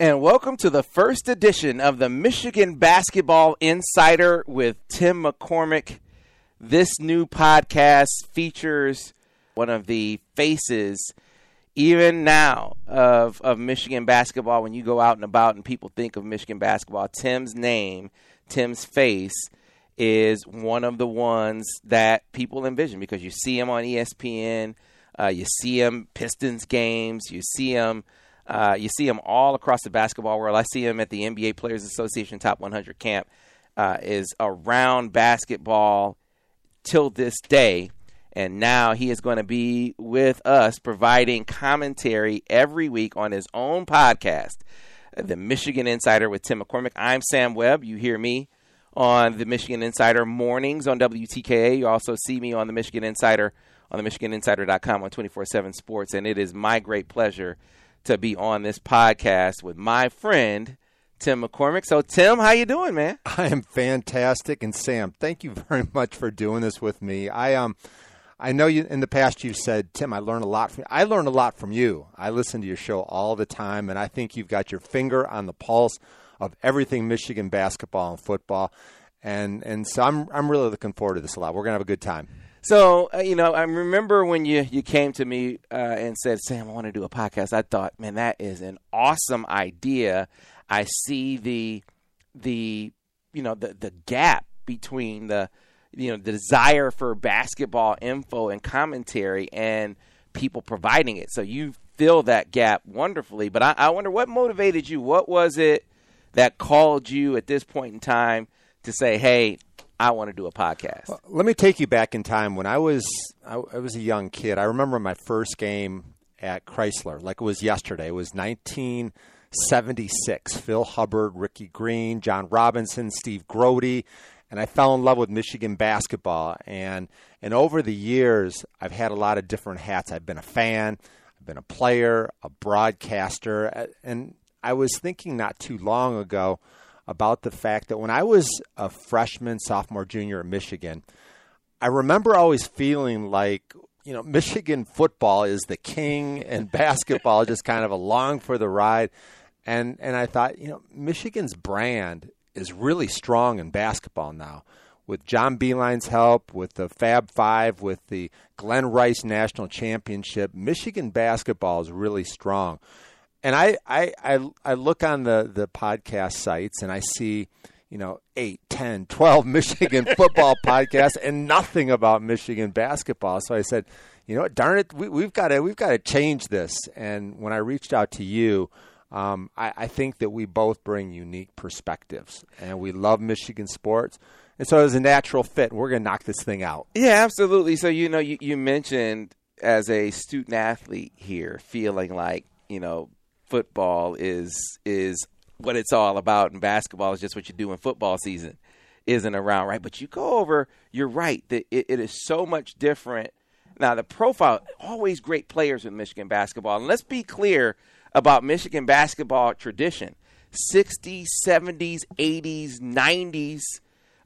and welcome to the first edition of the Michigan Basketball Insider with Tim McCormick. This new podcast features one of the faces, even now, of, of Michigan basketball. When you go out and about and people think of Michigan basketball, Tim's name, Tim's face, is one of the ones that people envision because you see him on ESPN, uh, you see him Pistons games, you see him uh, you see him all across the basketball world. I see him at the NBA Players Association Top 100 camp. Uh, is around basketball till this day, and now he is going to be with us, providing commentary every week on his own podcast, the Michigan Insider with Tim McCormick. I'm Sam Webb. You hear me on the Michigan Insider mornings on WTKA. You also see me on the Michigan Insider on the MichiganInsider.com on 24/7 Sports, and it is my great pleasure to be on this podcast with my friend Tim McCormick. So, Tim, how you doing, man? I am fantastic, and Sam, thank you very much for doing this with me. I um, I know you in the past you've said, Tim, I learned a lot from. I learned a lot from you. I listen to your show all the time, and I think you've got your finger on the pulse of everything Michigan basketball and football, and and so I'm I'm really looking forward to this a lot. We're gonna have a good time. So uh, you know, I remember when you you came to me uh, and said, "Sam, I want to do a podcast." I thought, man, that is an awesome idea. I see the the you know the the gap between the you know the desire for basketball info and commentary and people providing it. So you fill that gap wonderfully. But I, I wonder what motivated you. What was it that called you at this point in time to say, "Hey, I want to do a podcast. Well, let me take you back in time when I was I, I, was a young kid. I remember my first game at Chrysler, like it was yesterday. It was 1976. Phil Hubbard, Ricky Green, John Robinson, Steve Grote, and I fell in love with Michigan basketball. And and over the years, I've had a lot of different hats. I've been a fan, I've been a player, a broadcaster, and I was thinking not too long ago about the fact that when I was a freshman, sophomore, junior at Michigan, I remember always feeling like, you know, Michigan football is the king and basketball just kind of along for the ride. And and I thought, you know, Michigan's brand is really strong in basketball now. With John Beilein's help, with the Fab Five, with the Glenn Rice National Championship, Michigan basketball is really strong and I, I, I, I look on the, the podcast sites and I see, you know, 8, 10, 12 Michigan football podcasts and nothing about Michigan basketball. So I said, you know what, darn it, we, have got to we've got to change this. And when I reached out to you, um, I, I think that we both bring unique perspectives, and we love Michigan sports. And so it was a natural fit. We're going to knock this thing out. Yeah, absolutely. So, you know, you, you mentioned as a student athlete here feeling like, you know, football is is what it's all about, and basketball is just what you do in football season isn't around, right? But you go over, you're right that it, it is so much different. Now the profile, always great players with Michigan basketball, and let's be clear about Michigan basketball tradition: 60s, 70s, 80s, 90s.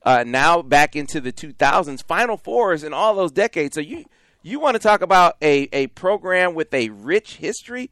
Uh, now back into the 2000s, Final Fours, and all those decades. So you you want to talk about a, a program with a rich history?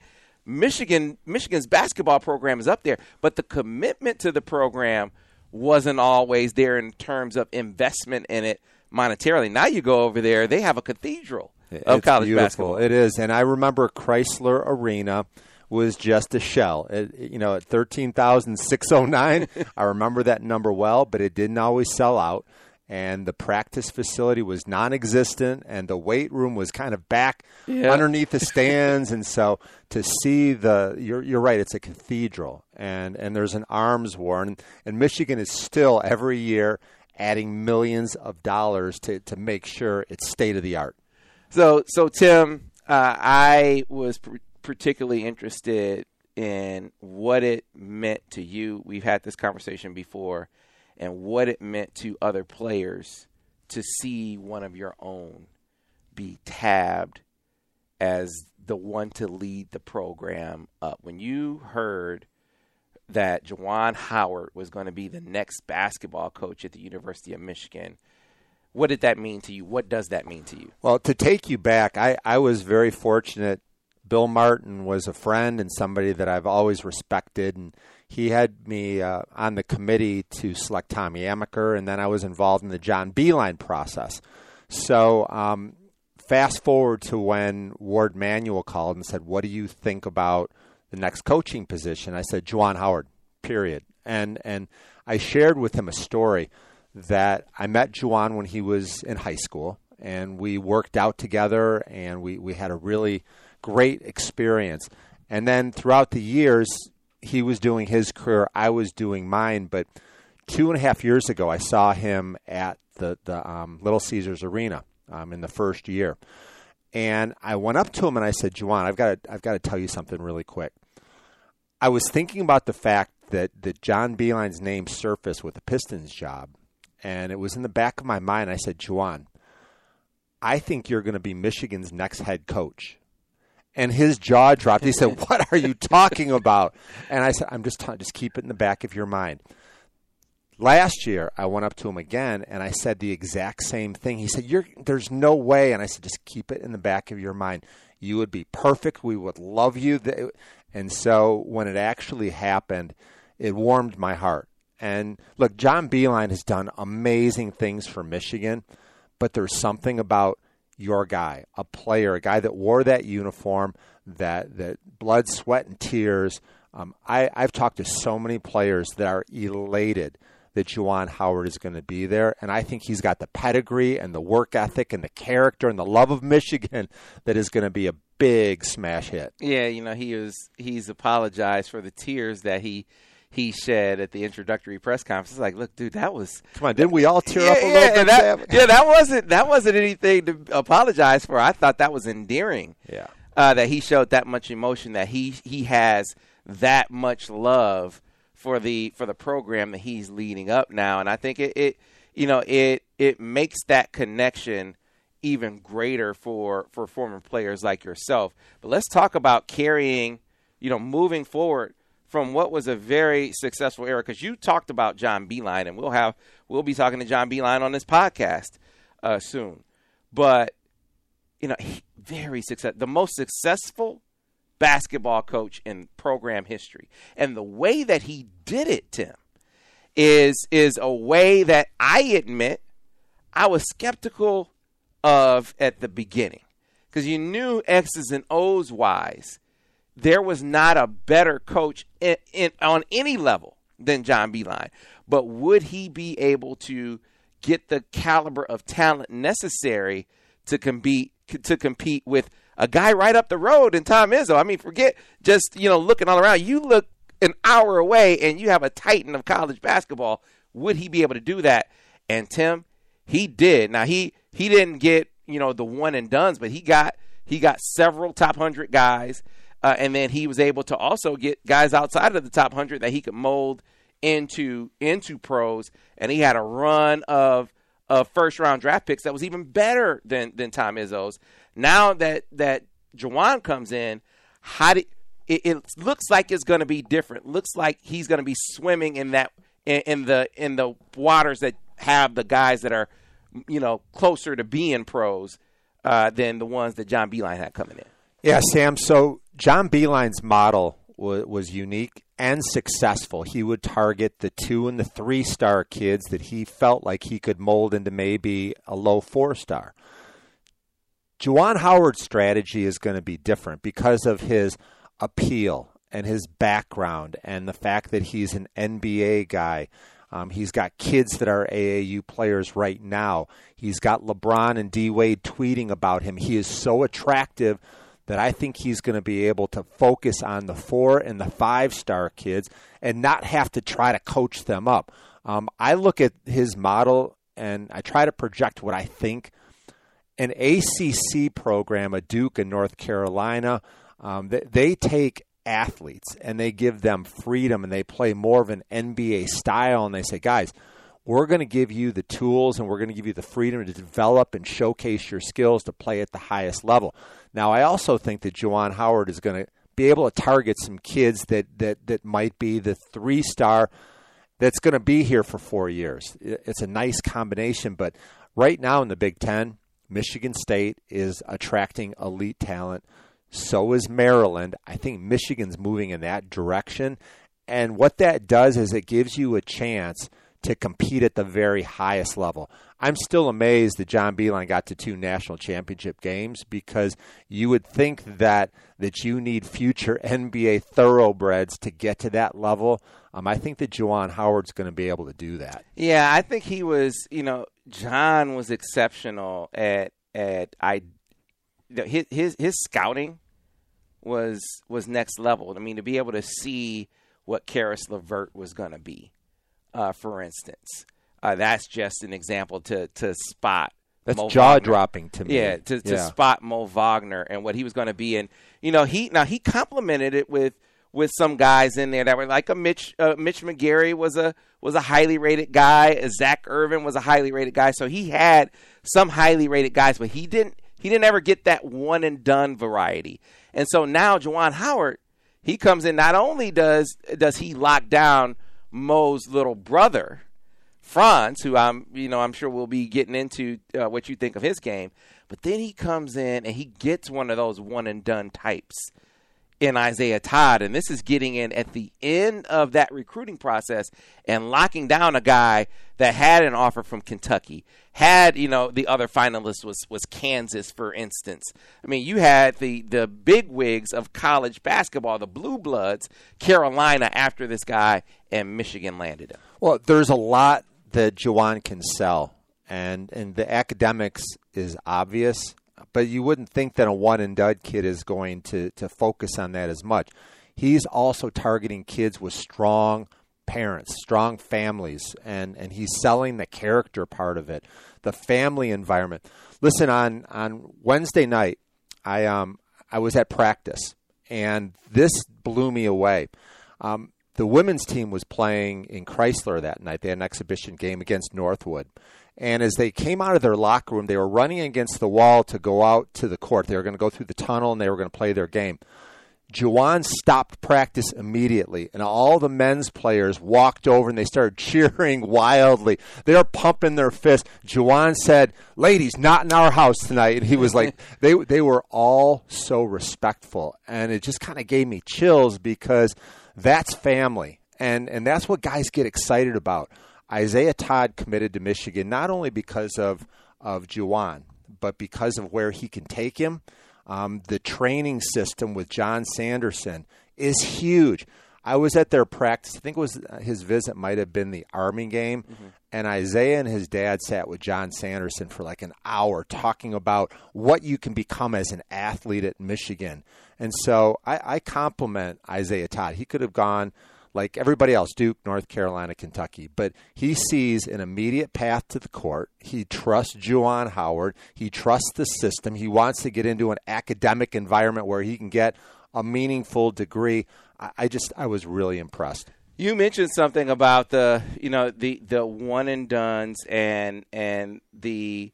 Michigan Michigan's basketball program is up there, but the commitment to the program wasn't always there in terms of investment in it monetarily. Now you go over there, they have a cathedral of it's college beautiful. basketball. It is, and I remember Chrysler Arena was just a shell. It, you know, at 13,609, I remember that number well, but it didn't always sell out and the practice facility was non-existent and the weight room was kind of back yeah. underneath the stands. And so to see the you're you're right it's a cathedral and and there's an arms war. And, and Michigan is still every year adding millions of dollars to to make sure it's state of the art so so Tim uh, I was pr- particularly interested in what it meant to you. We've had this conversation before and what it meant to other players to see one of your own be tabbed as the one to lead the program up. When you heard that Juwan Howard was going to be the next basketball coach at the University of Michigan, what did that mean to you? What does that mean to you? Well, to take you back, I, I was very fortunate Bill Martin was a friend and somebody that I've always respected, and he had me uh, on the committee to select Tommy Amaker, and then I was involved in the John Beilein process. So, um, fast forward to when Warde Manuel called and said, "What do you think about the next coaching position?" I said, "Juwan Howard." Period. And and I shared with him a story that I met Juwan when he was in high school, and we worked out together, and we we had a really great experience. And then throughout the years, he was doing his career, I was doing mine. But two and a half years ago, I saw him at the the um, Little Caesars Arena um, in the first year, and I went up to him and I said, "Juwan, I've got to, I've got to tell you something really quick." I was thinking about the fact that that John Beilein's name surfaced with the Pistons job, and it was in the back of my mind. I said, "Juwan, I think you're going to be Michigan's next head coach." And his jaw dropped. He said, "What are you talking about?" And I said, "I'm just t- just keep it in the back of your mind." Last year, I went up to him again and I said the exact same thing. He said, "You're there's no way." And I said, "Just keep it in the back of your mind. You would be perfect. We would love you." And so when it actually happened, it warmed my heart. And look, John Beilein has done amazing things for Michigan, but there's something about your guy, a player, a guy that wore that uniform, that that blood, sweat, and tears. Um, I, I've talked to so many players that are elated that Juwan Howard is going to be there, and I think he's got the pedigree and the work ethic and the character and the love of Michigan that is going to be a big smash hit. Yeah, you know he was he's apologized for the tears that he he said at the introductory press conference. It's like, look, dude, that was come on. Didn't we all tear yeah, up a little yeah, bit? That, yeah, that wasn't that wasn't anything to apologize for. I thought that was endearing. Yeah, uh, that he showed that much emotion. That he he has that much love for the for the program that he's leading up now, and I think it, it you know it it makes that connection even greater for for former players like yourself. But let's talk about carrying, you know, moving forward from what was a very successful era because you talked about John Beilein, and we'll have we'll be talking to John Beilein on this podcast uh, soon. But you know, very success, the most successful basketball coach in program history, and the way that he did it, Tim, is is a way that I admit I was skeptical of at the beginning because you knew X's and O's wise there was not a better coach in, in, on any level than John Beilein. But would he be able to get the caliber of talent necessary to compete to compete with a guy right up the road in Tom Izzo? I mean, forget just you know looking all around. You look an hour away and you have a titan of college basketball. Would he be able to do that? And Tim, he did. Now he he didn't get you know the one and duns, but he got he got several top hundred guys. Uh, and then he was able to also get guys outside of the top 100 that he could mold into into pros. And he had a run of of first round draft picks that was even better than than Tom Izzo's. Now that that Juwan comes in, how do it, it looks like it's going to be different. Looks like he's going to be swimming in that in, in the in the waters that have the guys that are you know closer to being pros uh, than the ones that John Beilein had coming in. Yeah, Sam. So John Beilein's model was, was unique and successful. He would target the two and the three star kids that he felt like he could mold into maybe a low four star. Juwan Howard's strategy is going to be different because of his appeal and his background and the fact that he's an NBA guy. Um, he's got kids that are AAU players right now. He's got LeBron and D Wade tweeting about him. He is so attractive that I think he's going to be able to focus on the four and the five star kids and not have to try to coach them up. Um, I look at his model and I try to project what I think. An ACC program, a Duke in North Carolina, um, they, they take athletes and they give them freedom and they play more of an NBA style and they say, guys, we're going to give you the tools and we're going to give you the freedom to develop and showcase your skills to play at the highest level. Now, I also think that Juwan Howard is going to be able to target some kids that, that, that might be the three star that's going to be here for four years. It's a nice combination, but right now in the Big Ten, Michigan State is attracting elite talent. So is Maryland. I think Michigan's moving in that direction. And what that does is it gives you a chance to compete at the very highest level. I'm still amazed that John Beilein got to two national championship games because you would think that that you need future NBA thoroughbreds to get to that level. Um, I think that Juwan Howard's going to be able to do that. Yeah, I think he was. You know, John was exceptional at at I. His his his scouting was was next level. I mean, to be able to see what Caris LeVert was going to be, uh, for instance uh, that's just an example to to spot. That's jaw dropping to me. Yeah, to, to yeah. spot Mo Wagner and what he was going to be. And you know, he now he complimented it with with some guys in there that were like a Mitch uh, Mitch McGary was a was a highly rated guy. Zak Irvin was a highly rated guy. So he had some highly rated guys, but he didn't he didn't ever get that one and done variety. And so now Juwan Howard, he comes in. Not only does does he lock down Mo's little brother, Franz, who I'm, you know, I'm sure we'll be getting into uh, what you think of his game. But then he comes in and he gets one of those one and done types in Isaiah Todd. And this is getting in at the end of that recruiting process and locking down a guy that had an offer from Kentucky. Had, you know, the other finalist was, was Kansas, for instance. I mean, you had the, the big wigs of college basketball, the blue bloods, Carolina after this guy, and Michigan landed him. Well, there's a lot that Juwan can sell, and and the academics is obvious, but you wouldn't think that a one and done kid is going to to focus on that as much. He's also targeting kids with strong parents, strong families, and and he's selling the character part of it, the family environment. Listen, on on Wednesday night, I um I was at practice, and this blew me away. Um, the women's team was playing in Chrysler that night. They had an exhibition game against Northwood. And as they came out of their locker room, they were running against the wall to go out to the court. They were going to go through the tunnel and they were going to play their game. Juwan stopped practice immediately, and all the men's players walked over and they started cheering wildly. They're pumping their fists. Juwan said, "Ladies, not in our house tonight." And he was like, they they were all so respectful, and it just kind of gave me chills because that's family, and and that's what guys get excited about. Isaiah Todd committed to Michigan not only because of of Juwan, but because of where he can take him. Um, the training system with Jon Sanderson is huge. I was at their practice. I think it was uh, his visit might have been the Army game, mm-hmm. and Isaiah and his dad sat with Jon Sanderson for like an hour talking about what you can become as an athlete at Michigan. And so I, I compliment Isaiah Todd. He could have gone like everybody else Duke, North Carolina, Kentucky. But he sees an immediate path to the court. He trusts Juwan Howard. He trusts the system. He wants to get into an academic environment where he can get a meaningful degree. I, just, I was really impressed. You mentioned something about the, you know, the the one and duns and and the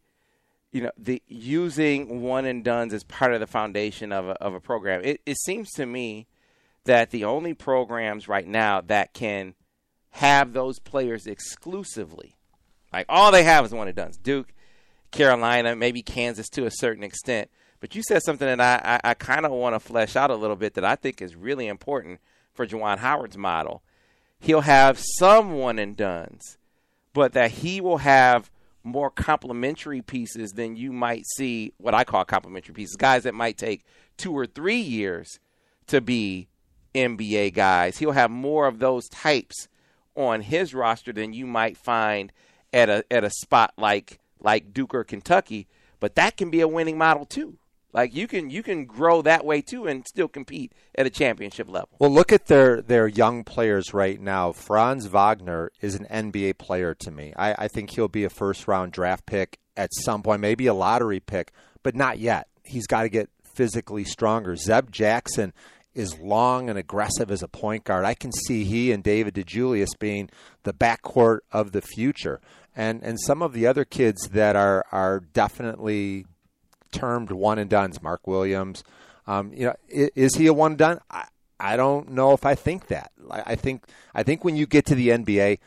you know the using one and duns as part of the foundation of a, of a program. It, it seems to me that the only programs right now that can have those players exclusively, like all they have is one and duns. Duke, Carolina, maybe Kansas to a certain extent. But you said something that I, I, I kind of want to flesh out a little bit that I think is really important for Juwan Howard's model. He'll have some one and duns, but that he will have more complementary pieces than you might see what I call complementary pieces. Guys that might take two or three years to be NBA guys. He'll have more of those types on his roster than you might find at a at a spot like like Duke or Kentucky. But that can be a winning model too. Like you can you can grow that way too and still compete at a championship level. Well, look at their their young players right now. Franz Wagner is an NBA player to me. I, I think he'll be a first round draft pick at some point, maybe a lottery pick, but not yet. He's got to get physically stronger. Zeb Jackson is long and aggressive as a point guard. I can see he and David DeJulius being the backcourt of the future. And and some of the other kids that are are definitely termed one and done's. Mark Williams, um, you know, is, is, he a one and done? I, I don't know if I think that. I, I think I think when you get to the NBA,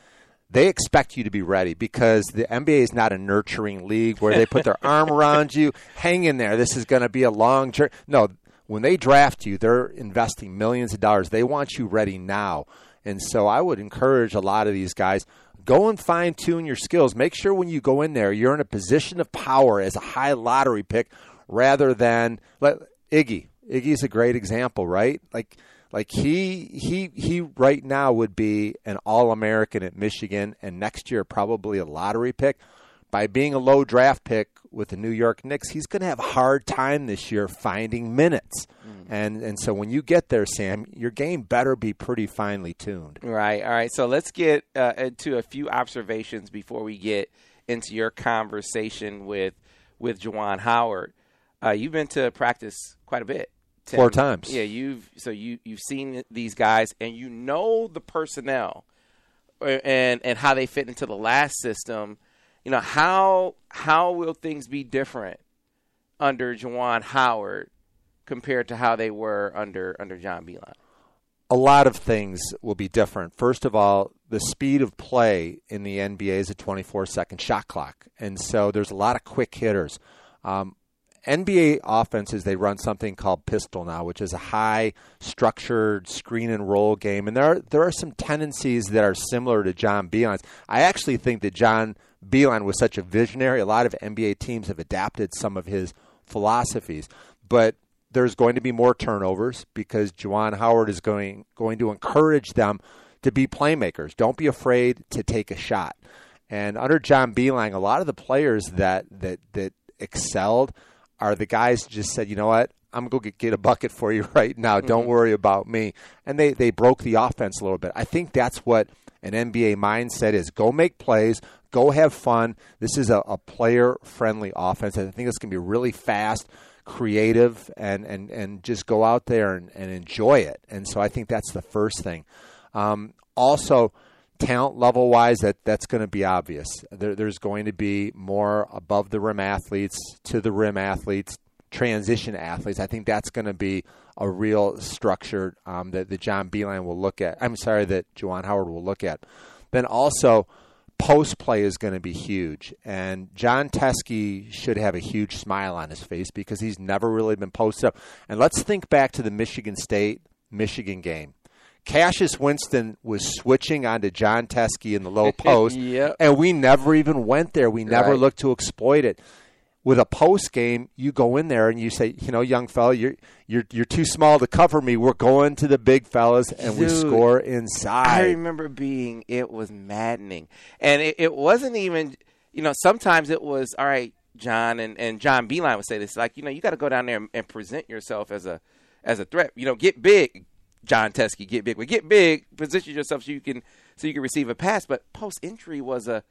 they expect you to be ready because the NBA is not a nurturing league where they put their arm around you, hang in there. This is going to be a long journey. No, when they draft you, they're investing millions of dollars. They want you ready now. And so I would encourage a lot of these guys go and fine tune your skills. Make sure when you go in there, you're in a position of power as a high lottery pick rather than let Iggy. Iggy's a great example, right? Like like he he he right now would be an all American at Michigan and next year probably a lottery pick. By being a low draft pick with the New York Knicks, he's going to have a hard time this year finding minutes. Mm. And and so when you get there, Sam, your game better be pretty finely tuned. Right. All right. So let's get uh, into a few observations before we get into your conversation with with Juwan Howard. Uh, you've been to practice quite a bit. Tim. Four times. Yeah, you've so you you've seen these guys and you know the personnel uh, and and how they fit into the last system. You know how how will things be different under Juwan Howard compared to how they were under under John Beilein? A lot of things will be different. First of all, the speed of play in the NBA is a 24 second shot clock, and so there's a lot of quick hitters. Um, NBA offenses they run something called pistol now, which is a high structured screen and roll game, and there are there are some tendencies that are similar to John Beilein's. I actually think that John Beilein was such a visionary. A lot of NBA teams have adapted some of his philosophies, but there's going to be more turnovers because Juwan Howard is going going to encourage them to be playmakers. Don't be afraid to take a shot. And under John Beilein, a lot of the players that that that excelled are the guys just said, you know what, I'm gonna go get, get a bucket for you right now. Don't mm-hmm. worry about me. And they they broke the offense a little bit. I think that's what an NBA mindset is: go make plays, go have fun. This is a, a player friendly offense. I think it's gonna be really fast, creative, and and and just go out there and, and enjoy it. And so I think that's the first thing. Um, also talent level wise, that that's going to be obvious. There, there's going to be more above the rim athletes, to the rim athletes, transition athletes. I think that's going to be a real structure um, that, that John Beilein will look at. I'm sorry that Juwan Howard will look at. Then also, post play is going to be huge, and Jon Teske should have a huge smile on his face because he's never really been posted up. And let's think back to the Michigan State Michigan game Cassius Winston was switching onto Jon Teske in the low post, yep. and we never even went there. We never right. looked to exploit it. With a post game, you go in there and you say, you know, young fella, you're you're you're too small to cover me. We're going to the big fellas, and Dude, we score inside. I remember being it was maddening, and it, it wasn't even, you know, sometimes it was all right. John and, and John Beilein would say this, like, you know, you got to go down there and, and present yourself as a as a threat. You know, get big, Jon Teske get big. But get big, position yourself so you can so you can receive a pass. But post entry was a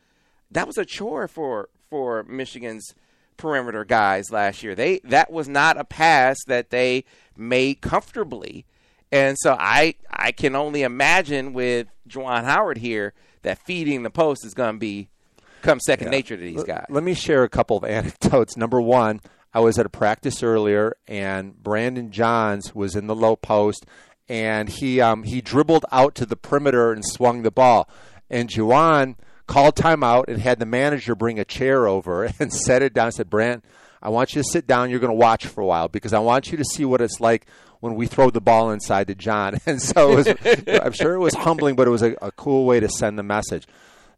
that was a chore for for Michigan's perimeter guys last year. They that was not a pass that they made comfortably. And so I I can only imagine with Juwan Howard here that feeding the post is going to be come second yeah. nature to these guys. Let me share a couple of anecdotes. Number one, I was at a practice earlier, and Brandon Johns was in the low post, and he um, he dribbled out to the perimeter and swung the ball. And Juwan called timeout and had the manager bring a chair over and set it down. And said, "Brant, I want you to sit down. You're going to watch for a while because I want you to see what it's like when we throw the ball inside to John." And so was, I'm sure it was humbling, but it was a, a cool way to send the message.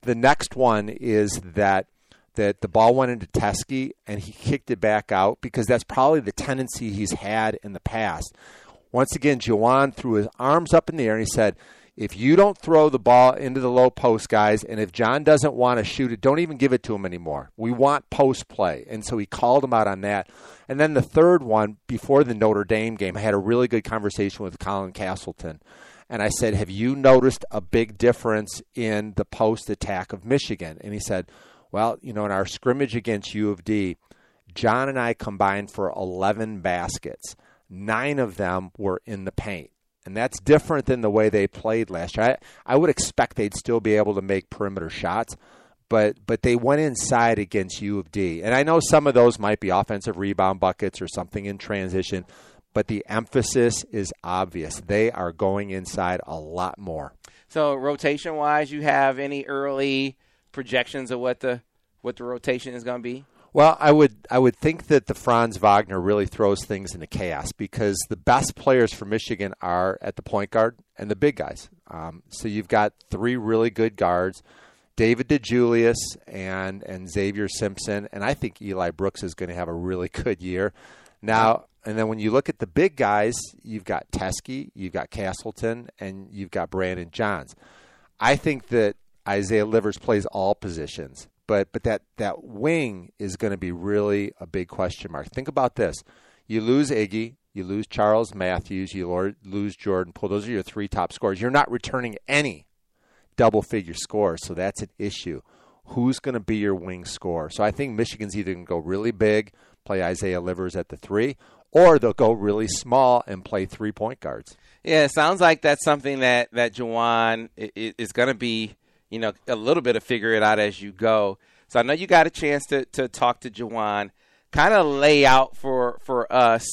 The next one is that that the ball went into Teske and he kicked it back out because that's probably the tendency he's had in the past. Once again, Juwan threw his arms up in the air and he said, if you don't throw the ball into the low post, guys, and if John doesn't want to shoot it, don't even give it to him anymore. We want post play. And so he called him out on that. And then the third one, before the Notre Dame game, I had a really good conversation with Colin Castleton. And I said, Have you noticed a big difference in the post attack of Michigan? And he said, Well, you know, in our scrimmage against U of D, John and I combined for 11 baskets nine of them were in the paint. And that's different than the way they played last year. I, I would expect they'd still be able to make perimeter shots, but but they went inside against U of D. And I know some of those might be offensive rebound buckets or something in transition, but the emphasis is obvious. They are going inside a lot more. So rotation wise, you have any early projections of what the what the rotation is going to be? Well, I would I would think that the Franz Wagner really throws things into chaos because the best players for Michigan are at the point guard and the big guys. Um, so you've got three really good guards, David DeJulius and and Xavier Simpson, and I think Eli Brooks is going to have a really good year. Now, and then when you look at the big guys, you've got Teske, you've got Castleton, and you've got Brandon Johns. I think that Isaiah Livers plays all positions but but that that wing is going to be really a big question mark. Think about this: you lose Iggy, you lose Charles Matthews, you lose Jordan Poole. Those are your three top scorers. You're not returning any double figure scores, so that's an issue. Who's going to be your wing scorer? So I think Michigan's either going to go really big, play Isaiah Livers at the three, or they'll go really small and play three point guards. Yeah, it sounds like that's something that that Juwan is going to be you know, a little bit of figure it out as you go. So I know you got a chance to, to talk to Juwan, kind of lay out for, for us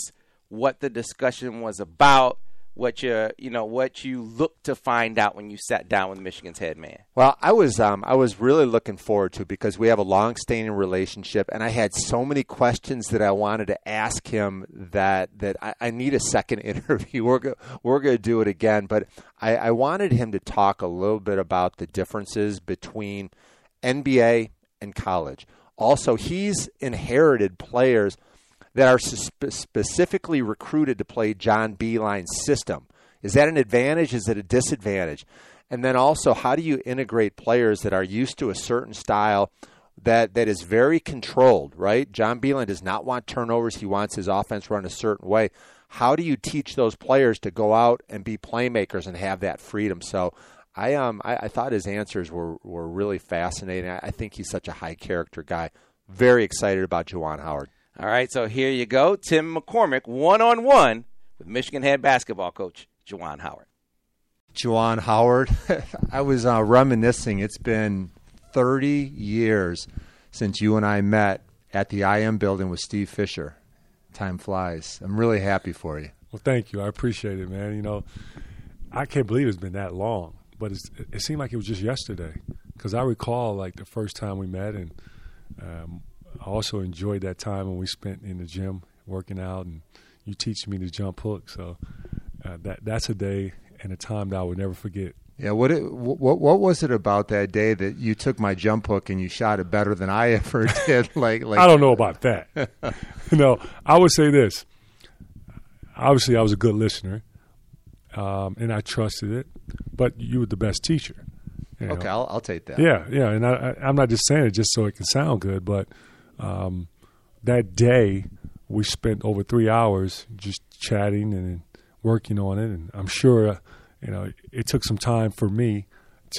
what the discussion was about, what you you know what you looked to find out when you sat down with Michigan's head man. Well, I was um, I was really looking forward to because we have a long-standing relationship, and I had so many questions that I wanted to ask him that that I, I need a second interview. We're go, we're going to do it again, but I, I wanted him to talk a little bit about the differences between NBA and college. Also, he's inherited players that are spe- specifically recruited to play John Beilein's system. Is that an advantage? Is it a disadvantage? And then also, how do you integrate players that are used to a certain style that, that is very controlled, right? John Beilein does not want turnovers. He wants his offense run a certain way. How do you teach those players to go out and be playmakers and have that freedom? So I um I, I thought his answers were, were really fascinating. I, I think he's such a high character guy. Very excited about Juwan Howard. All right, so here you go. Tim McCormick, one on one with Michigan head basketball coach Juwan Howard. Juwan Howard, I was uh, reminiscing. It's been 30 years since you and I met at the IM building with Steve Fisher. Time flies. I'm really happy for you. Well, thank you. I appreciate it, man. You know, I can't believe it's been that long, but it seemed like it was just yesterday because I recall like the first time we met and um, I also enjoyed that time when we spent in the gym working out and you teach me to jump hook. So uh, that that's a day and a time that I would never forget. Yeah, what it, what what was it about that day that you took my jump hook and you shot it better than I ever did? like, like I don't know about that. no, I would say this. Obviously, I was a good listener, um, and I trusted it. But you were the best teacher. You know? Okay, I'll, I'll take that. Yeah, yeah, and I, I, I'm not just saying it just so it can sound good, but um, that day, we spent over three hours just chatting and working on it, and I'm sure, uh, you know, it took some time for me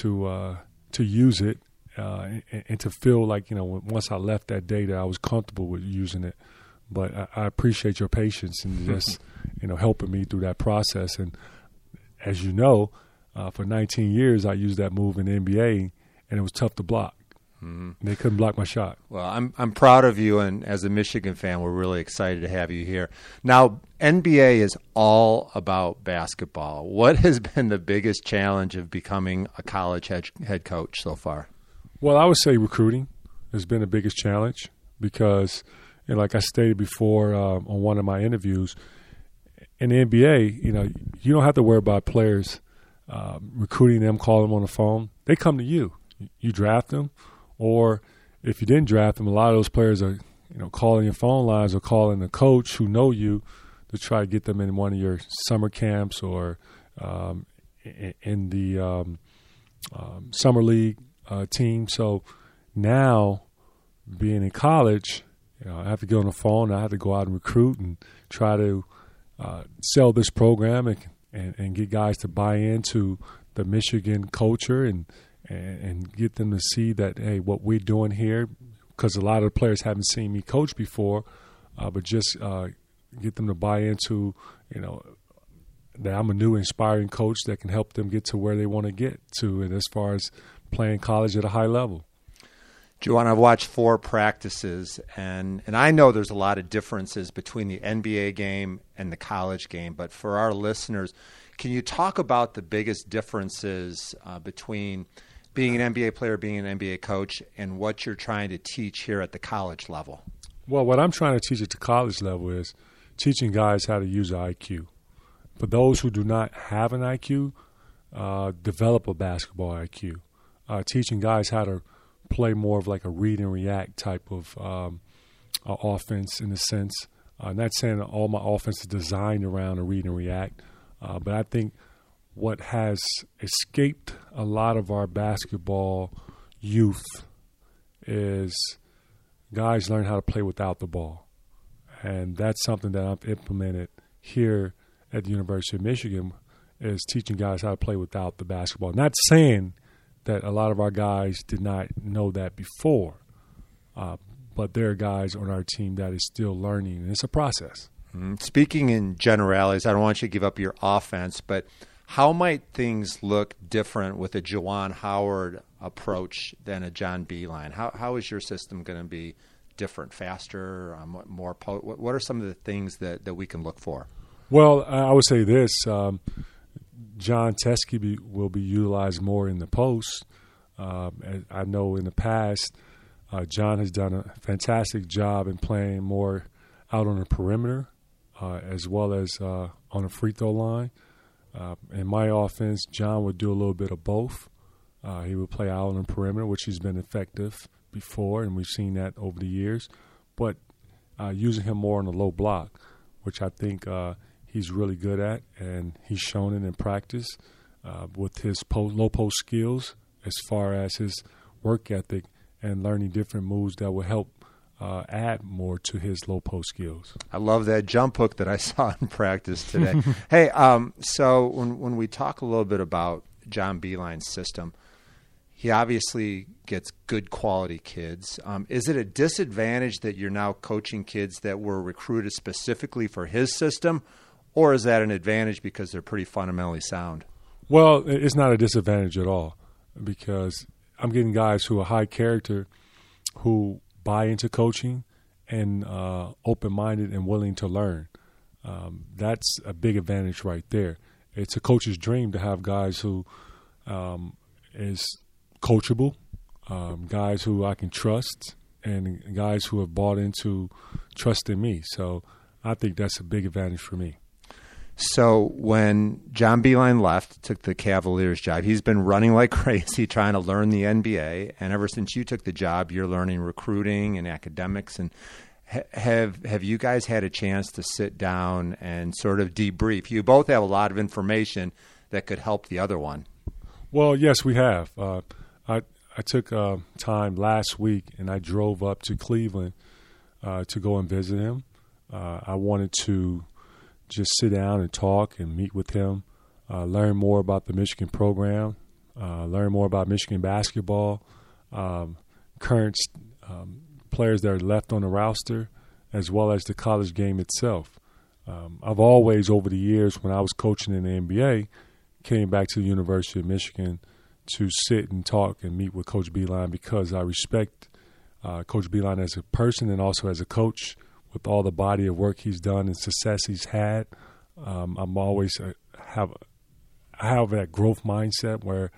to uh, to use it uh, and, and, to feel like you know once I left that day that I was comfortable with using it. But I, I appreciate your patience and just you know helping me through that process. And as you know, uh, for 19 years I used that move in the NBA, and it was tough to block. Mm-hmm. They couldn't block my shot. Well, I'm I'm proud of you, and as a Michigan fan, we're really excited to have you here. Now, NBA is all about basketball. What has been the biggest challenge of becoming a college head head coach so far? Well, I would say recruiting has been the biggest challenge because, like I stated before um, on one of my interviews, in the NBA, you know, you don't have to worry about players uh, recruiting them, calling them on the phone. They come to you. You draft them or if you didn't draft them, a lot of those players are, you know, calling your phone lines or calling the coach who know you to try to get them in one of your summer camps or um, in the um, um, summer league uh, team. So now, being in college, you know, I have to get on the phone. I have to go out and recruit and try to uh, sell this program and, and, and get guys to buy into the Michigan culture and and, and get them to see that hey, what we're doing here, because a lot of the players haven't seen me coach before, uh, but just uh, get them to buy into you know that I'm a new inspiring coach that can help them get to where they want to get to, and as far as playing college at a high level. Juwan, I've watched four practices, and, and I know there's a lot of differences between the NBA game and the college game. But for our listeners, can you talk about the biggest differences uh, between being an NBA player, being an NBA coach, and what you're trying to teach here at the college level? Well, what I'm trying to teach at the college level is teaching guys how to use IQ. For those who do not have an IQ, uh, develop a basketball IQ. Uh, teaching guys how to play more of like a read and react type of um, uh, offense in a sense. Uh, not saying all my offense is designed around a read and react, uh, but I think what has escaped a lot of our basketball youth is guys learn how to play without the ball. And that's something that I've implemented here at the University of Michigan is teaching guys how to play without the basketball. Not saying that a lot of our guys did not know that before, uh, but there are guys on our team that is still learning, and it's a process. Mm-hmm. Speaking in generalities, I don't want you to give up your offense, but how might things look different with a Juwan Howard approach than a John Beilein? How how is your system going to be different, faster, um, more? Po- what are some of the things that, that we can look for? Well, I would say this: um, Jon Teske be, will be utilized more in the post. Um, I know in the past, uh, John has done a fantastic job in playing more out on the perimeter, uh, as well as uh, on the free throw line. Uh, in my offense, John would do a little bit of both. Uh, he would play out on the perimeter, which he's been effective before, and we've seen that over the years. But uh, using him more on the low block, which I think uh, he's really good at, and he's shown it in practice uh, with his low post skills as far as his work ethic and learning different moves that will help uh, add more to his low post skills. I love that jump hook that I saw in practice today. hey, um, so when when we talk a little bit about John Beilein's system, he obviously gets good quality kids. Um, is it a disadvantage that you're now coaching kids that were recruited specifically for his system, or is that an advantage because they're pretty fundamentally sound? Well, it's not a disadvantage at all because I'm getting guys who are high character, who buy into coaching and uh, open minded and willing to learn. Um, that's a big advantage right there. It's a coach's dream to have guys who um, is coachable, um, guys who I can trust, and guys who have bought into trusting me. So I think that's a big advantage for me. So when John Beilein left, took the Cavaliers job, he's been running like crazy trying to learn the NBA. And ever since you took the job, you're learning recruiting and academics. And have have you guys had a chance to sit down and sort of debrief? You both have a lot of information that could help the other one. Well, yes, we have. Uh, I I took uh, time last week and I drove up to Cleveland uh, to go and visit him. Uh, I wanted to just sit down and talk and meet with him, uh, learn more about the Michigan program, uh, learn more about Michigan basketball, um, current um, players that are left on the roster, as well as the college game itself. Um, I've always, over the years, when I was coaching in the NBA, came back to the University of Michigan to sit and talk and meet with Coach Beilein because I respect uh, Coach Beilein as a person and also as a coach with all the body of work he's done and success he's had. Um, I'm always uh, have I have that growth mindset where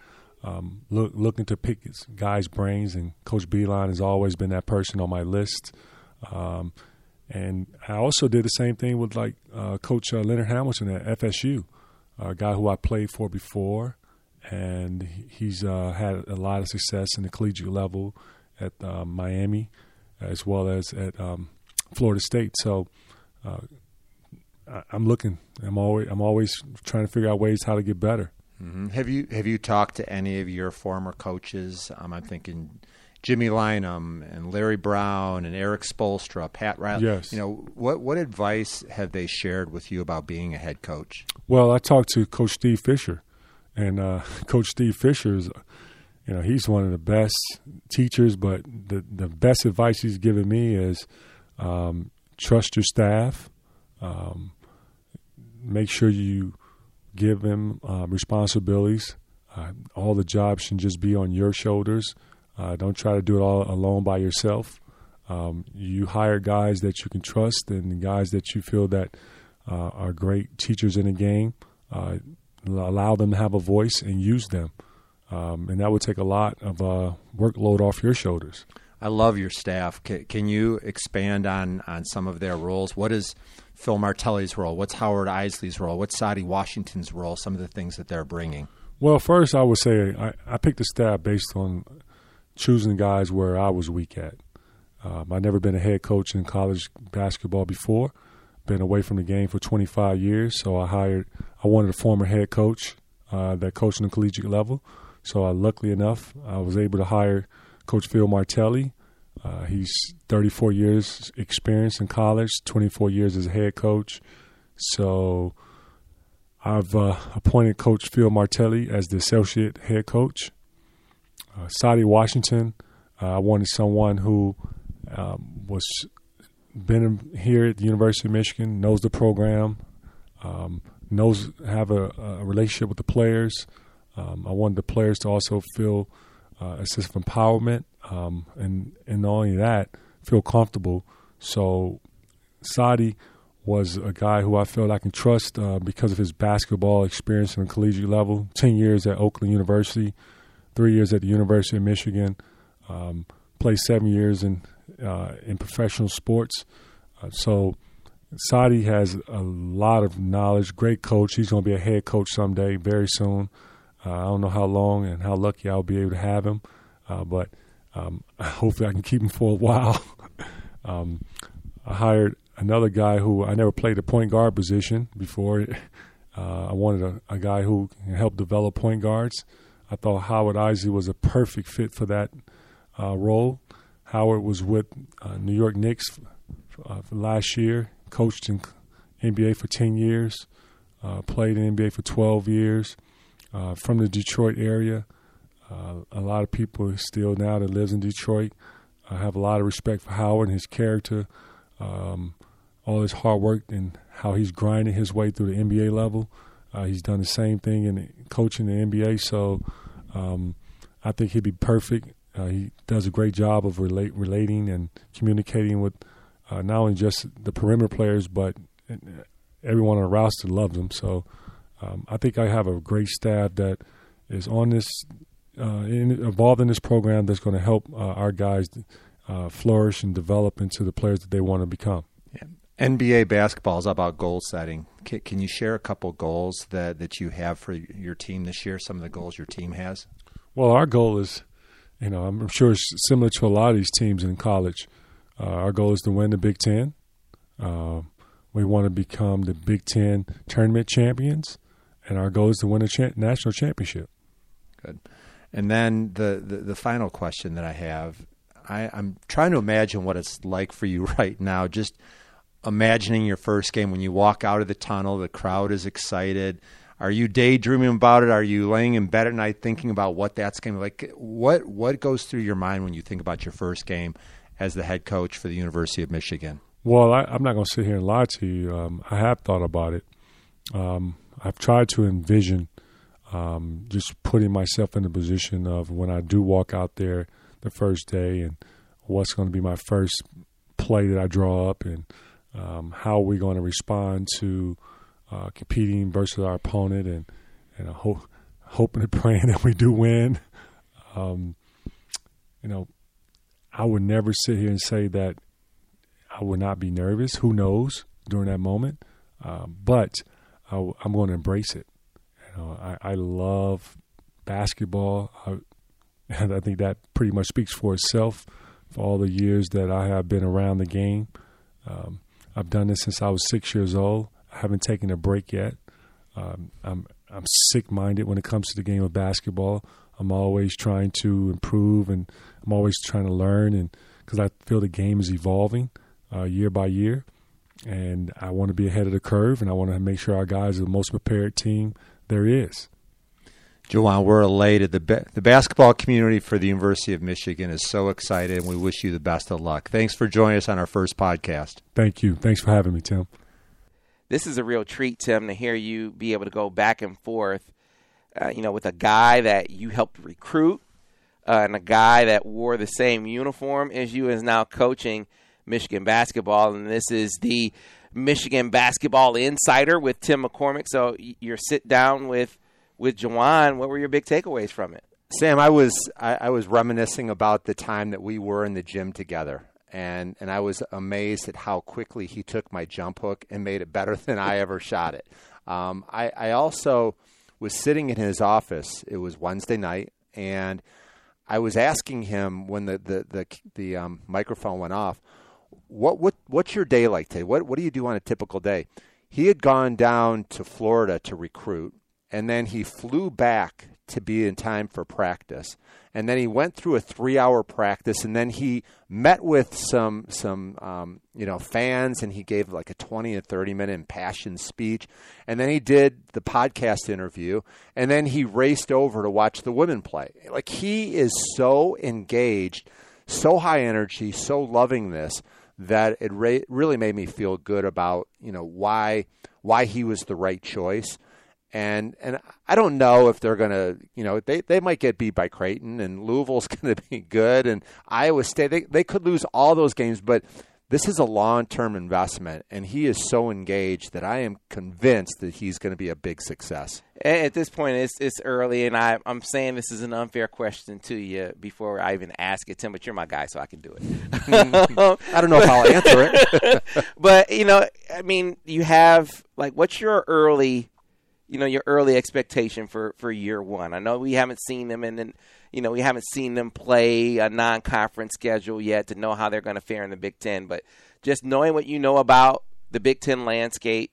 um, look, looking to pick guys' brains, and Coach Beilein has always been that person on my list. Um, and I also did the same thing with like uh, Coach uh, Leonard Hamilton at FSU, a guy who I played for before, and he's uh, had a lot of success in the collegiate level at uh, Miami, as well as at um, Florida State. So uh, I'm looking. I'm always I'm always trying to figure out ways how to get better. Mm-hmm. Have you have you talked to any of your former coaches? Um, I'm thinking Jimmy Lynam and Larry Brown and Erik Spoelstra, Pat Riley. Yes. You know what what advice have they shared with you about being a head coach? Well, I talked to Coach Steve Fisher, and uh, Coach Steve Fisher is, you know, he's one of the best teachers. But the the best advice he's given me is um, trust your staff. Um, make sure you give them uh, responsibilities. Uh, all the jobs should just be on your shoulders. Uh, don't try to do it all alone by yourself. Um, you hire guys that you can trust and guys that you feel that uh, are great teachers in the game. Uh, allow them to have a voice and use them. um, and that would take a lot of uh, workload off your shoulders. I love your staff. Can, can, you expand on on some of their roles? What is Phil Martelli's role? What's Howard Eisley's role? What's Saddi Washington's role? Some of the things that they're bringing. Well, first I would say I, I picked the staff based on choosing guys where I was weak at. Um, I've never been a head coach in college basketball before. Been away from the game for 25 years, so I hired. I wanted a former head coach uh, that coached on the collegiate level. So, uh, luckily enough, I was able to hire Coach Phil Martelli. Uh, he's 34 years experience in college, 24 years as a head coach. So, I've uh, appointed Coach Phil Martelli as the associate head coach. Uh, Saddi Washington, uh, I wanted someone who um, was been here at the University of Michigan, knows the program, um, knows have a, a, relationship with the players. Um, I wanted the players to also feel uh, a sense of empowerment, um, and and not only that, feel comfortable. So, Saddi was a guy who I felt I can trust uh, because of his basketball experience on a collegiate level. Ten years at Oakland University, three years at the University of Michigan. Um, played seven years in uh, in professional sports. Uh, so Saddi has a lot of knowledge. Great coach. He's going to be a head coach someday, very soon. Uh, I don't know how long and how lucky I'll be able to have him, uh, but um, hopefully I can keep him for a while. um, I hired another guy who I never played the point guard position before. Uh, I wanted a, a, guy who can help develop point guards. I thought Howard Eisley was a perfect fit for that uh, role. Howard was with uh, New York Knicks uh, last year, coached in NBA for 10 years, played in NBA for 12 years, uh, from the Detroit area. Uh, a lot of people still now that lives in Detroit I have a lot of respect for Howard and his character, um, all his hard work and how he's grinding his way through the NBA level. Uh, he's done the same thing in coaching the NBA, so um, I think he'd be perfect uh, he does a great job of relate, relating and communicating with uh, not only just the perimeter players, but uh, everyone on the roster loves him. So um, I think I have a great staff that is on this, uh, in, involved in this program that's going to help uh, our guys uh, flourish and develop into the players that they want to become. Yeah. NBA basketball is about goal setting. Can, can you share a couple goals that, that you have for your team this year? Some of the goals your team has. Well, our goal is you know, I'm sure it's similar to a lot of these teams in college. Uh, our goal is to win the Big Ten. Uh, we want to become the Big Ten tournament champions, and our goal is to win a cha- national championship. Good. And then the, the, the final question that I have, I, I'm trying to imagine what it's like for you right now. Just imagining your first game when you walk out of the tunnel, the crowd is excited are you daydreaming about it? Are you laying in bed at night thinking about what that's going to be like? What what goes through your mind when you think about your first game as the head coach for the University of Michigan? Well, I, am not going to sit here and lie to you. Um, I have thought about it. Um, I've tried to envision um, just putting myself in the position of when I do walk out there the first day and what's going to be my first play that I draw up and um, how are we going to respond to uh, competing versus our opponent and and ho- hoping and praying that we do win. Um, you know, I would never sit here and say that I would not be nervous. Who knows during that moment? Um, but I, am going to embrace it. You know, I, I love basketball, I, and I think that pretty much speaks for itself. For all the years that I have been around the game, um, I've done this since I was six years old. I haven't taken a break yet. Um, I'm I'm sick minded when it comes to the game of basketball. I'm always trying to improve and I'm always trying to learn and because I feel the game is evolving uh, year by year, and I want to be ahead of the curve and I want to make sure our guys are the most prepared team there is. Juwan, we're elated. The ba- the basketball community for the University of Michigan is so excited, and we wish you the best of luck. Thanks for joining us on our first podcast. Thank you. Thanks for having me, Tim this is a real treat, Tim, to hear you be able to go back and forth, uh, you know, with a guy that you helped recruit uh, and a guy that wore the same uniform as you is now coaching Michigan basketball. And this is the Michigan Basketball Insider with Tim McCormick. So your sit down with with Juwan, what were your big takeaways from it? Sam, I was I, I was reminiscing about the time that we were in the gym together and and I was amazed at how quickly he took my jump hook and made it better than I ever shot it. Um, I, I also was sitting in his office. It was Wednesday night, and I was asking him when the the the, the um, microphone went off, what what what's your day like today? What what do you do on a typical day? He had gone down to Florida to recruit, and then he flew back to be in time for practice and then he went through a three-hour practice, and then he met with some some um, you know fans, and he gave like a twenty and thirty-minute impassioned speech, and then he did the podcast interview, and then he raced over to watch the women play. Like he is so engaged, so high energy, so loving this that it ra- really made me feel good about you know why why he was the right choice. And and I don't know if they're to, you know, they, they might get beat by Creighton and Louisville's to be good and Iowa State. They they could lose all those games, but this is a long-term investment and he is so engaged that I am convinced that he's going to be a big success. At this point it's it's early and I I'm saying this is an unfair question to you before I even ask it Tim, but you're my guy so I can do it. I don't know if I'll answer it. but you know, I mean, you have like what's your early you know your early expectation for for year one. I know we haven't seen them and then you know we haven't seen them play a non-conference schedule yet to know how they're going to fare in the Big Ten. But just knowing what you know about the Big Ten landscape,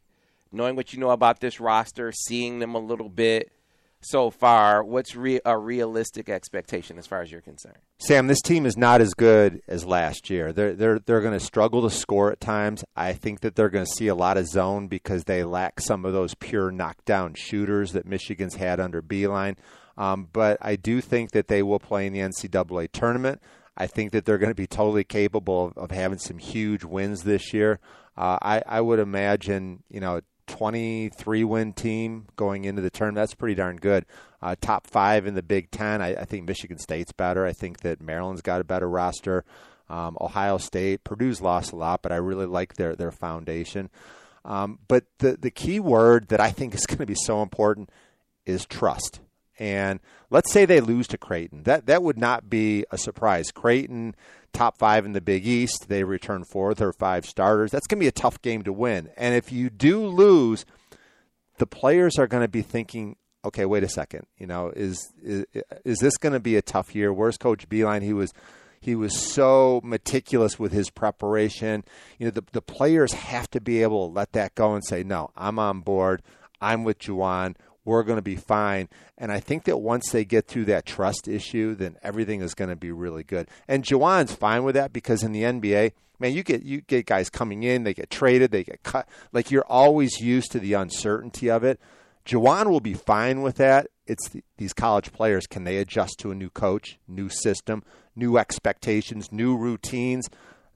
knowing what you know about this roster, seeing them a little bit, so far, what's re- a realistic expectation as far as you're concerned? Sam, this team is not as good as last year. They're they're they're going to struggle to score at times. I think that they're going to see a lot of zone because they lack some of those pure knockdown shooters that Michigan's had under Beilein. Um, but I do think that they will play in the NCAA tournament. I think that they're going to be totally capable of, of having some huge wins this year. Uh, I, I would imagine, you know, 23 win team going into the term. That's pretty darn good. Uh, top five in the Big Ten. I, I, think Michigan State's better. I think that Maryland's got a better roster. Um, Ohio State, Purdue's lost a lot, but I really like their their foundation. Um, but the the key word that I think is going to be so important is trust. And let's say they lose to Creighton. That that would not be a surprise. Creighton top five in the Big East. They return four or five starters. That's going to be a tough game to win. And if you do lose, the players are going to be thinking, okay, wait a second. You know, is is, is this going to be a tough year? Where's Coach Beilein? He was he was so meticulous with his preparation. You know, the the players have to be able to let that go and say, no, I'm on board. I'm with Juwan we're going to be fine. And I think that once they get through that trust issue, then everything is going to be really good. And Juwan's fine with that because in the NBA, man, you get you get guys coming in, they get traded, they get cut. Like you're always used to the uncertainty of it. Juwan will be fine with that. It's the, these college players. Can they adjust to a new coach, new system, new expectations, new routines?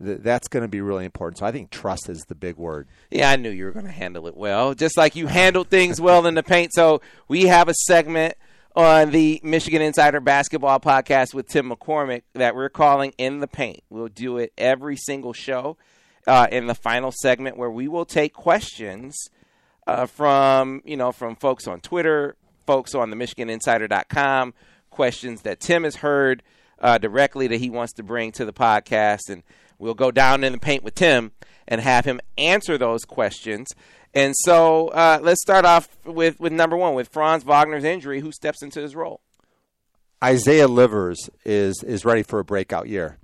That's going to be really important. So I think trust is the big word. Yeah, I knew you were going to handle it well, just like you handled things well in the paint. So we have a segment on the Michigan Insider Basketball Podcast with Tim McCormick that we're calling In the Paint. We'll do it every single show uh, in the final segment where we will take questions uh, from you know from folks on Twitter, folks on the MichiganInsider.com, questions that Tim has heard uh, directly that he wants to bring to the podcast and We'll go down in the paint with Tim and have him answer those questions. And so uh, let's start off with, with number one, with Franz Wagner's injury. Who steps into his role? Isaiah Livers is is ready for a breakout year.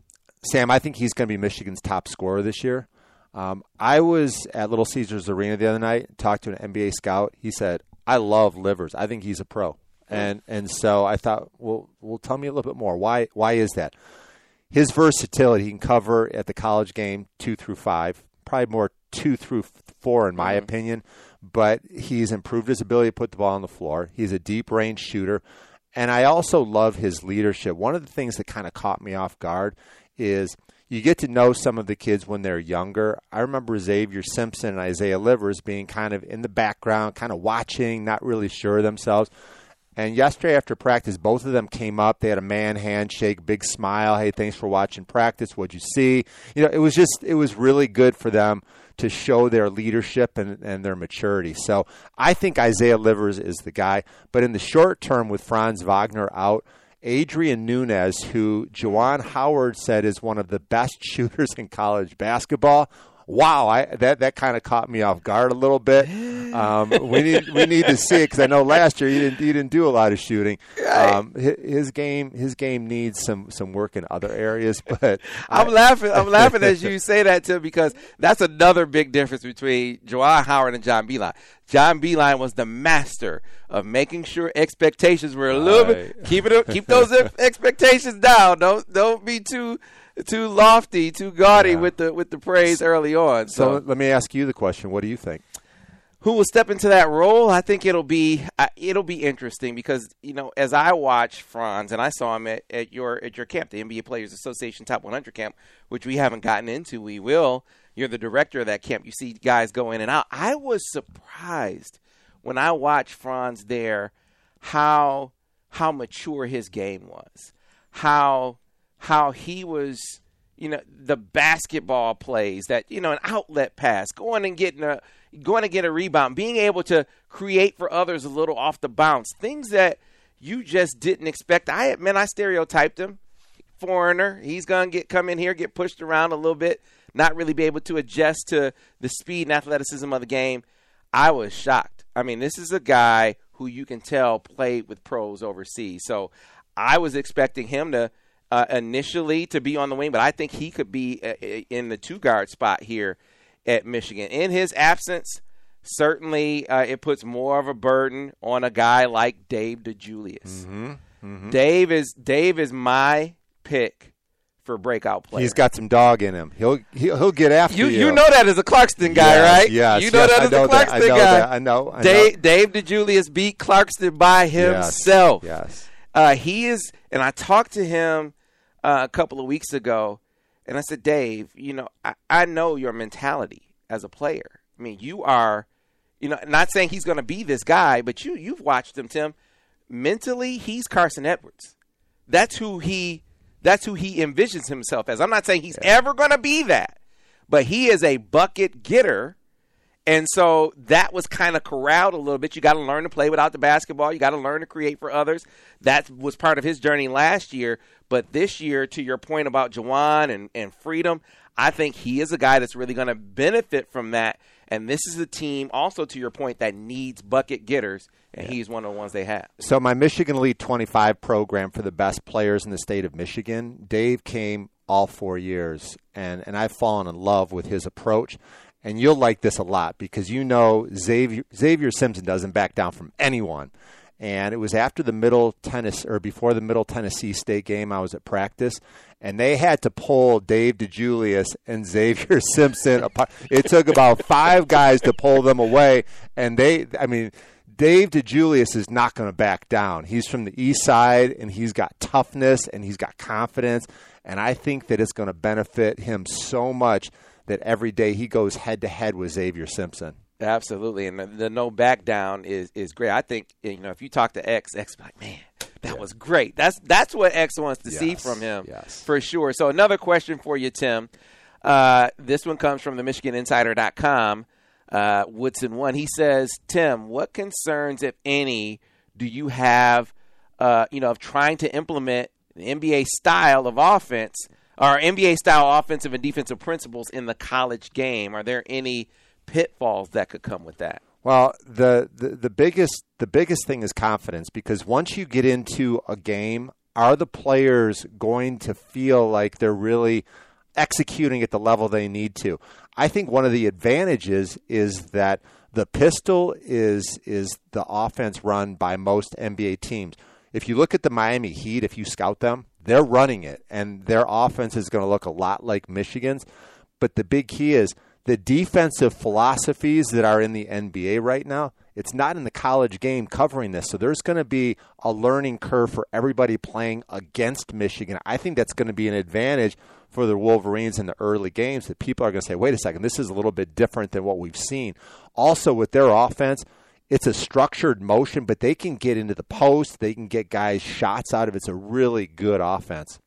Sam, I think he's going to be Michigan's top scorer this year. Um, I was at Little Caesars Arena the other night, talked to an NBA scout. He said, "I love Livers. I think he's a pro." And and so I thought, well, well, tell me a little bit more. Why why is that? His versatility he can cover at the college game two through five, probably more two through four in my mm-hmm. opinion. But he's improved his ability to put the ball on the floor. He's a deep range shooter. And I also love his leadership. One of the things that kind of caught me off guard is you get to know some of the kids when they're younger. I remember Xavier Simpson and Isaiah Livers being kind of in the background, kind of watching, not really sure of themselves. And yesterday after practice, both of them came up. They had a man handshake, big smile. Hey, thanks for watching practice. What'd you see? You know, it was just, it was really good for them to show their leadership and, and their maturity. So I think Isaiah Livers is the guy. But in the short term, with Franz Wagner out, Adrien Nunez, who Juwan Howard said is one of the best shooters in college basketball wow, I, that that kind of caught me off guard a little bit. Um, we need we need to see it because I know last year he didn't he didn't do a lot of shooting. Um, his game his game needs some some work in other areas. But I'm I, laughing I'm laughing as you say that too because that's another big difference between Juwan Howard and John Beilein. John Beilein was the master of making sure expectations were a little Right. bit keep it keep those expectations down. Don't don't be too too lofty, too gaudy Yeah. with the with the praise early on. so So, let me ask you the question: What do you think? who will step into that role? I think it'll be uh, it'll be interesting because you know as I watch Franz and I saw him at, at your at your camp, the NBA Players Association Top 100 camp, which we haven't gotten into. We will. You're the director of that camp. You see guys go in and out. I was surprised when I watched Franz there how how mature his game was, how how he was, you know, the basketball plays that you know an outlet pass, going and getting a going to get a rebound, being able to create for others a little off the bounce, things that you just didn't expect. I admit I stereotyped him, foreigner. He's gonna get come in here, get pushed around a little bit, not really be able to adjust to the speed and athleticism of the game. I was shocked. I mean, this is a guy who you can tell played with pros overseas. So I was expecting him to uh, initially to be on the wing, but I think he could be uh, in the two guard spot here at Michigan. In his absence, certainly uh, it puts more of a burden on a guy like Dave DeJulius. Dave is Dave is my pick for breakout player. He's got some dog in him. He'll he'll, he'll get after you, you. you know that as a Clarkston guy, Yes, right? Yes, you know yes, that I as know a that. Clarkston I know guy. that. I know. I Dave, know. Dave DeJulius beat Clarkston by Yes, himself. Yes. Uh, he is, and I talked to him uh, a couple of weeks ago, and I said, Dave, you know, I, I know your mentality as a player. I mean, you are, you know, not saying he's going to be this guy, but you you've watched him, Tim. Mentally, he's Carson Edwards. That's who he. That's who he envisions himself as. I'm not saying he's ever going to be that, but he is a bucket getter. And so that was kind of corralled a little bit. You got to learn to play without the basketball. You got to learn to create for others. That was part of his journey last year. But this year, to your point about Juwan and, and freedom, I think he is a guy that's really going to benefit from that. And this is a team, also to your point, that needs bucket getters, and he's one of the ones they have. So my Michigan Elite 25 program for the best players in the state of Michigan, Dave came all four years, and, and I've fallen in love with his approach. And you'll like this a lot because you know Xavier, Xavier Simpson doesn't back down from anyone. And it was after the Middle Tennis or before the Middle Tennessee State game. I was at practice, and they had to pull Dave DeJulius and Xavier Simpson apart. It took about five guys to pull them away, and they, I mean, Dave DeJulius is not going to back down. He's from the east side, and he's got toughness and he's got confidence, and I think that it's going to benefit him so much that every day he goes head to head with Xavier Simpson. Absolutely, and the, the no back down is is great. I think you know if you talk to X, X be like, man, that was great. That's that's what X wants to see from him, yes. for sure. So another question for you, Tim. Uh, this one comes from the MichiganInsider.com. Uh, Woodson one. He says, Tim, what concerns, if any, do you have? Uh, you know, of trying to implement the NBA style of offense or NBA style offensive and defensive principles in the college game. Are there any pitfalls that could come with that? Well, the, the the biggest the biggest thing is confidence because once you get into a game, are the players going to feel like they're really executing at the level they need to? I think one of the advantages is that the pistol is is the offense run by most NBA teams. If you look at the Miami Heat, if you scout them, they're running it, and their offense is going to look a lot like Michigan's. But the big key is the defensive philosophies that are in the NBA right now. It's not in the college game covering this. So there's going to be a learning curve for everybody playing against Michigan. I think that's going to be an advantage for the Wolverines in the early games that people are going to say, wait a second, this is a little bit different than what we've seen. Also, with their offense, it's a structured motion, but they can get into the post. They can get guys shots out of it. It's a really good offense.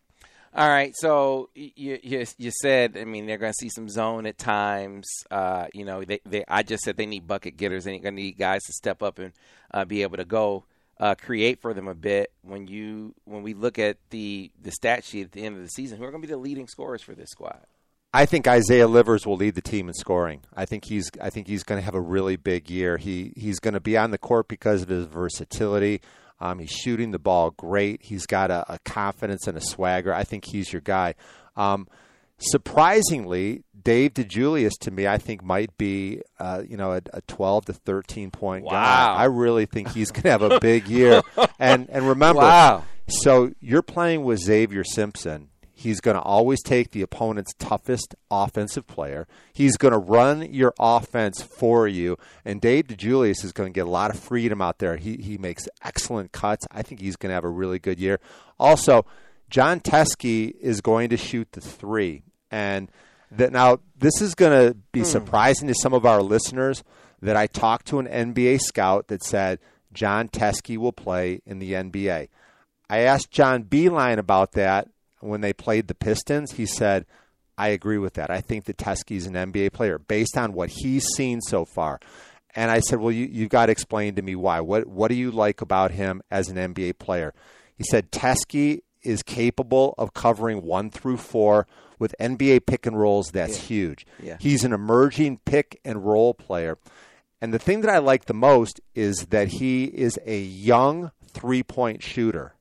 All right, so you you, you said I mean they're going to see some zone at times. Uh, you know, they, they I just said they need bucket getters. They're going to need guys to step up and uh, be able to go uh, create for them a bit. When you when we look at the the stat sheet at the end of the season, who are going to be the leading scorers for this squad? I think Isaiah Livers will lead the team in scoring. I think he's I think he's going to have a really big year. He he's going to be on the court because of his versatility. Um, he's shooting the ball great. He's got a, a, confidence and a swagger. I think he's your guy. Um, surprisingly, Dave DeJulius to me, I think might be uh, you know a, a, 12 to 13 point wow. guy. I really think he's going to have a big year. and and remember, wow. so you're playing with Xavier Simpson. He's going to always take the opponent's toughest offensive player. He's going to run your offense for you. And Dave DeJulius is going to get a lot of freedom out there. He, he makes excellent cuts. I think he's going to have a really good year. Also, Jon Teske is going to shoot the three. And that now this is going to be hmm. surprising to some of our listeners that I talked to an NBA scout that said Jon Teske will play in the NBA. I asked John Beilein about that when they played the Pistons. He said, I agree with that. I think that Teske's an NBA player based on what he's seen so far. And I said, Well, you, you've got to explain to me why. What, what do you like about him as an NBA player? He said, Teske is capable of covering one through four with NBA pick and rolls. That's yeah. huge. Yeah. He's an emerging pick and roll player. And the thing that I like the most is that he is a young three point shooter.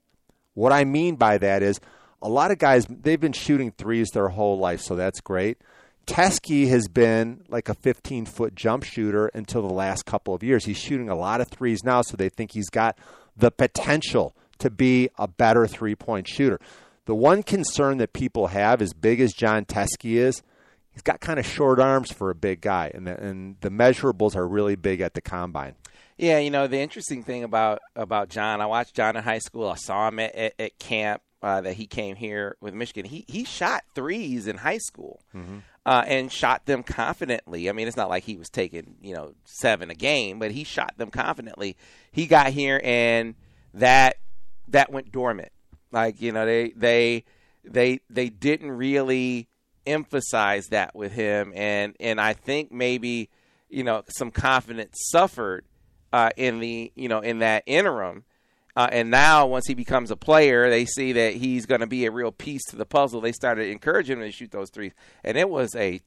What I mean by that is a lot of guys, they've been shooting threes their whole life, so that's great. Teske has been like a 15 foot jump shooter until the last couple of years. He's shooting a lot of threes now, so they think he's got the potential to be a better three point shooter. The one concern that people have, as big as Jon Teske is, he's got kind of short arms for a big guy, and the, and the measurables are really big at the combine. Yeah, you know the interesting thing about about John, I watched John in high school. I saw him at, at, at camp uh, that he came here with Michigan. He he shot threes in high school. Mm-hmm. Uh, and shot them confidently. I mean, it's not like he was taking you know seven a game, but he shot them confidently. He got here and that that went dormant. Like you know they they they they didn't really emphasize that with him, and and I think maybe you know some confidence suffered uh, in the you know in that interim. Uh, and now, once he becomes a player, they see that he's going to be a real piece to the puzzle. They started encouraging him to shoot those threes, and it was a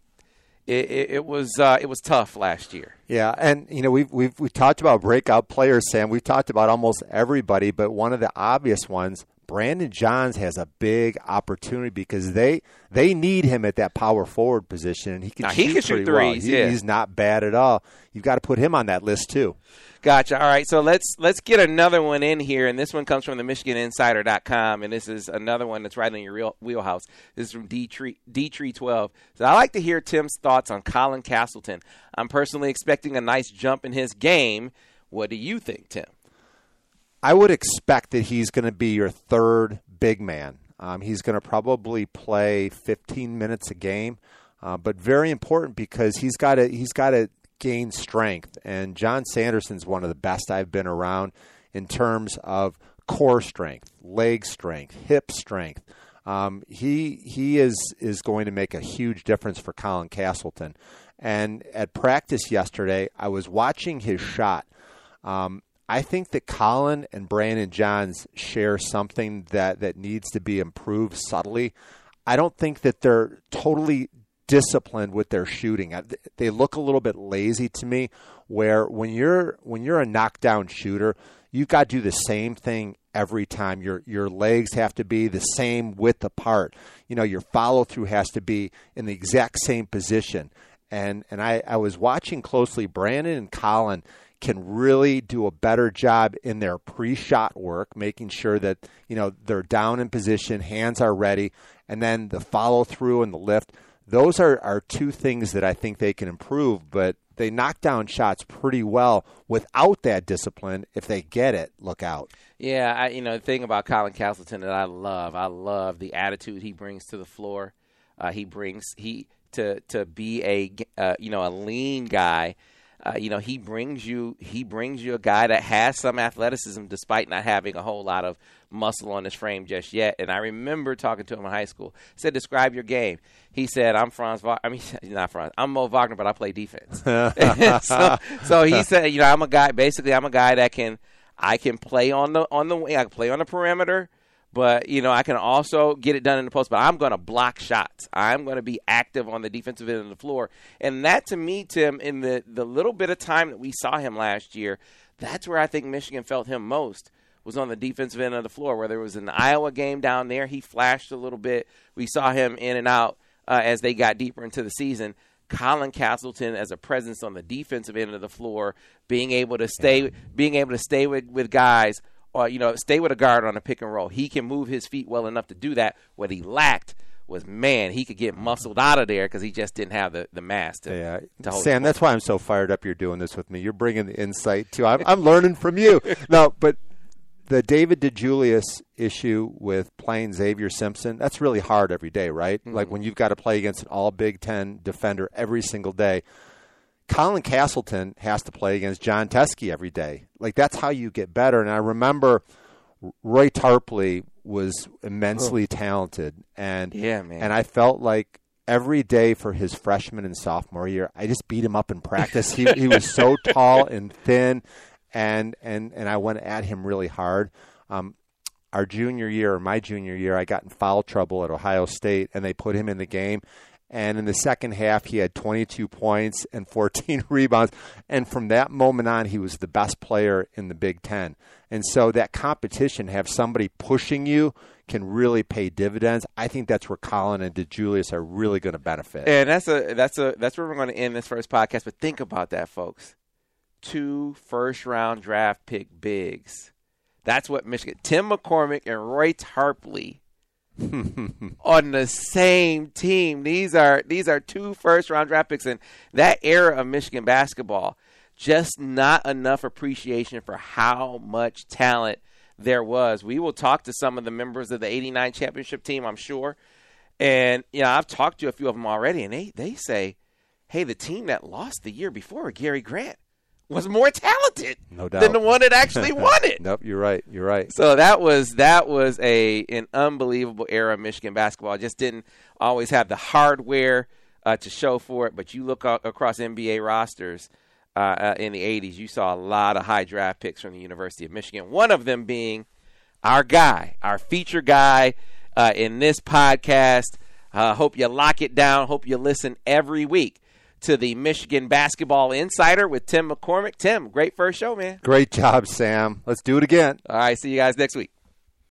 it, it, was uh, it was tough last year. Yeah, and you know we've we've we talked about breakout players, Sam. We've talked about almost everybody, but one of the obvious ones, Brandon Johns, has a big opportunity because they they need him at that power forward position, and he can now, shoot he can shoot threes. Well. He, yeah. He's not bad at all. You've got to put him on that list too. Gotcha. All right, so let's let's get another one in here, and this one comes from the MichiganInsider.com, and this is another one that's right in your real wheelhouse. This is from D Tree D Twelve. So I like to hear Tim's thoughts on Colin Castleton. I'm personally expecting a nice jump in his game. What do you think, Tim? I would expect that he's going to be your third big man. Um, he's going to probably play 15 minutes a game, uh, but very important because he's got to he's got to gain strength. And Jon Sanderson's one of the best I've been around in terms of core strength, leg strength, hip strength. Um, he he is is going to make a huge difference for Colin Castleton. And at practice yesterday, I was watching his shot. Um, I think that Colin and Brandon Johns share something that, that needs to be improved subtly. I don't think that they're totally disciplined with their shooting. They look a little bit lazy to me. Where when you're when you're a knockdown shooter, you've got to do the same thing every time. Your your legs have to be the same width apart. You know, your follow through has to be in the exact same position. And and I, I was watching closely. Brandon and Colin can really do a better job in their pre-shot work, making sure that you know they're down in position, hands are ready, and then the follow through and the lift those are, are two things that I think they can improve, but they knock down shots pretty well without that discipline. If they get it, look out. Yeah, I, you know, the thing about Colin Castleton that I love, I love the attitude he brings to the floor. Uh, he brings he to to be a uh, you know a lean guy uh, you know, he brings you he brings you a guy that has some athleticism despite not having a whole lot of muscle on his frame just yet. And I remember talking to him in high school. I said, "Describe your game." He said, "I'm Franz. Wagner. I mean, not Franz. I'm Mo Wagner, but I play defense." so, so he said, "You know, I'm a guy. Basically, I'm a guy that can." I can play on the on the wing. I can play on the perimeter, but you know I can also get it done in the post. But I'm going to block shots. I'm going to be active on the defensive end of the floor, and that to me, Tim, in the the little bit of time that we saw him last year, that's where I think Michigan felt him most was on the defensive end of the floor. Where there was an Iowa game down there, he flashed a little bit. We saw him in and out uh, as they got deeper into the season. Colin Castleton as a presence on the defensive end of the floor, being able to stay, being able to stay with, with guys, or you know, stay with a guard on a pick and roll. He can move his feet well enough to do that. What he lacked was man, he could get muscled out of there because he just didn't have the, the mass to, yeah. To Sam, that's why I'm so fired up. You're doing this with me. You're bringing the insight too. I'm, I'm learning from you. no, but the David DeJulius issue with playing Xavier Simpson, that's really hard every day, right? Mm-hmm. Like when you've got to play against an all Big Ten defender every single day. Colin Castleton has to play against Jon Teske every day. Like that's how you get better. And I remember Roy Tarpley was immensely oh. talented, and yeah, man. And I felt like every day for his freshman and sophomore year, I just beat him up in practice. he he was so tall and thin, and and and I went at him really hard. Um, our junior year, or my junior year, I got in foul trouble at Ohio State, and they put him in the game. And in the second half, he had 22 points and 14 rebounds. And from that moment on, he was the best player in the Big Ten. And so that competition, have somebody pushing you, can really pay dividends. I think that's where Colin and DeJulius are really going to benefit. And that's a that's a that's where we're going to end this first podcast. But think about that, folks two first round draft pick bigs. That's what Michigan. Tim McCormick and Roy Tarpley on the same team. These are these are two first round draft picks in that era of Michigan basketball. Just not enough appreciation for how much talent there was. We will talk to some of the members of the 89 championship team, I'm sure. And you know, I've talked to a few of them already and they they say, "Hey, the team that lost the year before Gary Grant was more talented no doubt. than the one that actually won it. nope, you're right. You're right. So that was that was a an unbelievable era of Michigan basketball. Just didn't always have the hardware uh, to show for it. But you look across NBA rosters uh, uh, in the '80s, you saw a lot of high draft picks from the University of Michigan. One of them being our guy, our feature guy uh, in this podcast. Uh, hope you lock it down. Hope you listen every week to the Michigan Basketball Insider with Tim McCormick. Tim, great first show, man. Great job, Sam. Let's do it again. All right, see you guys next week.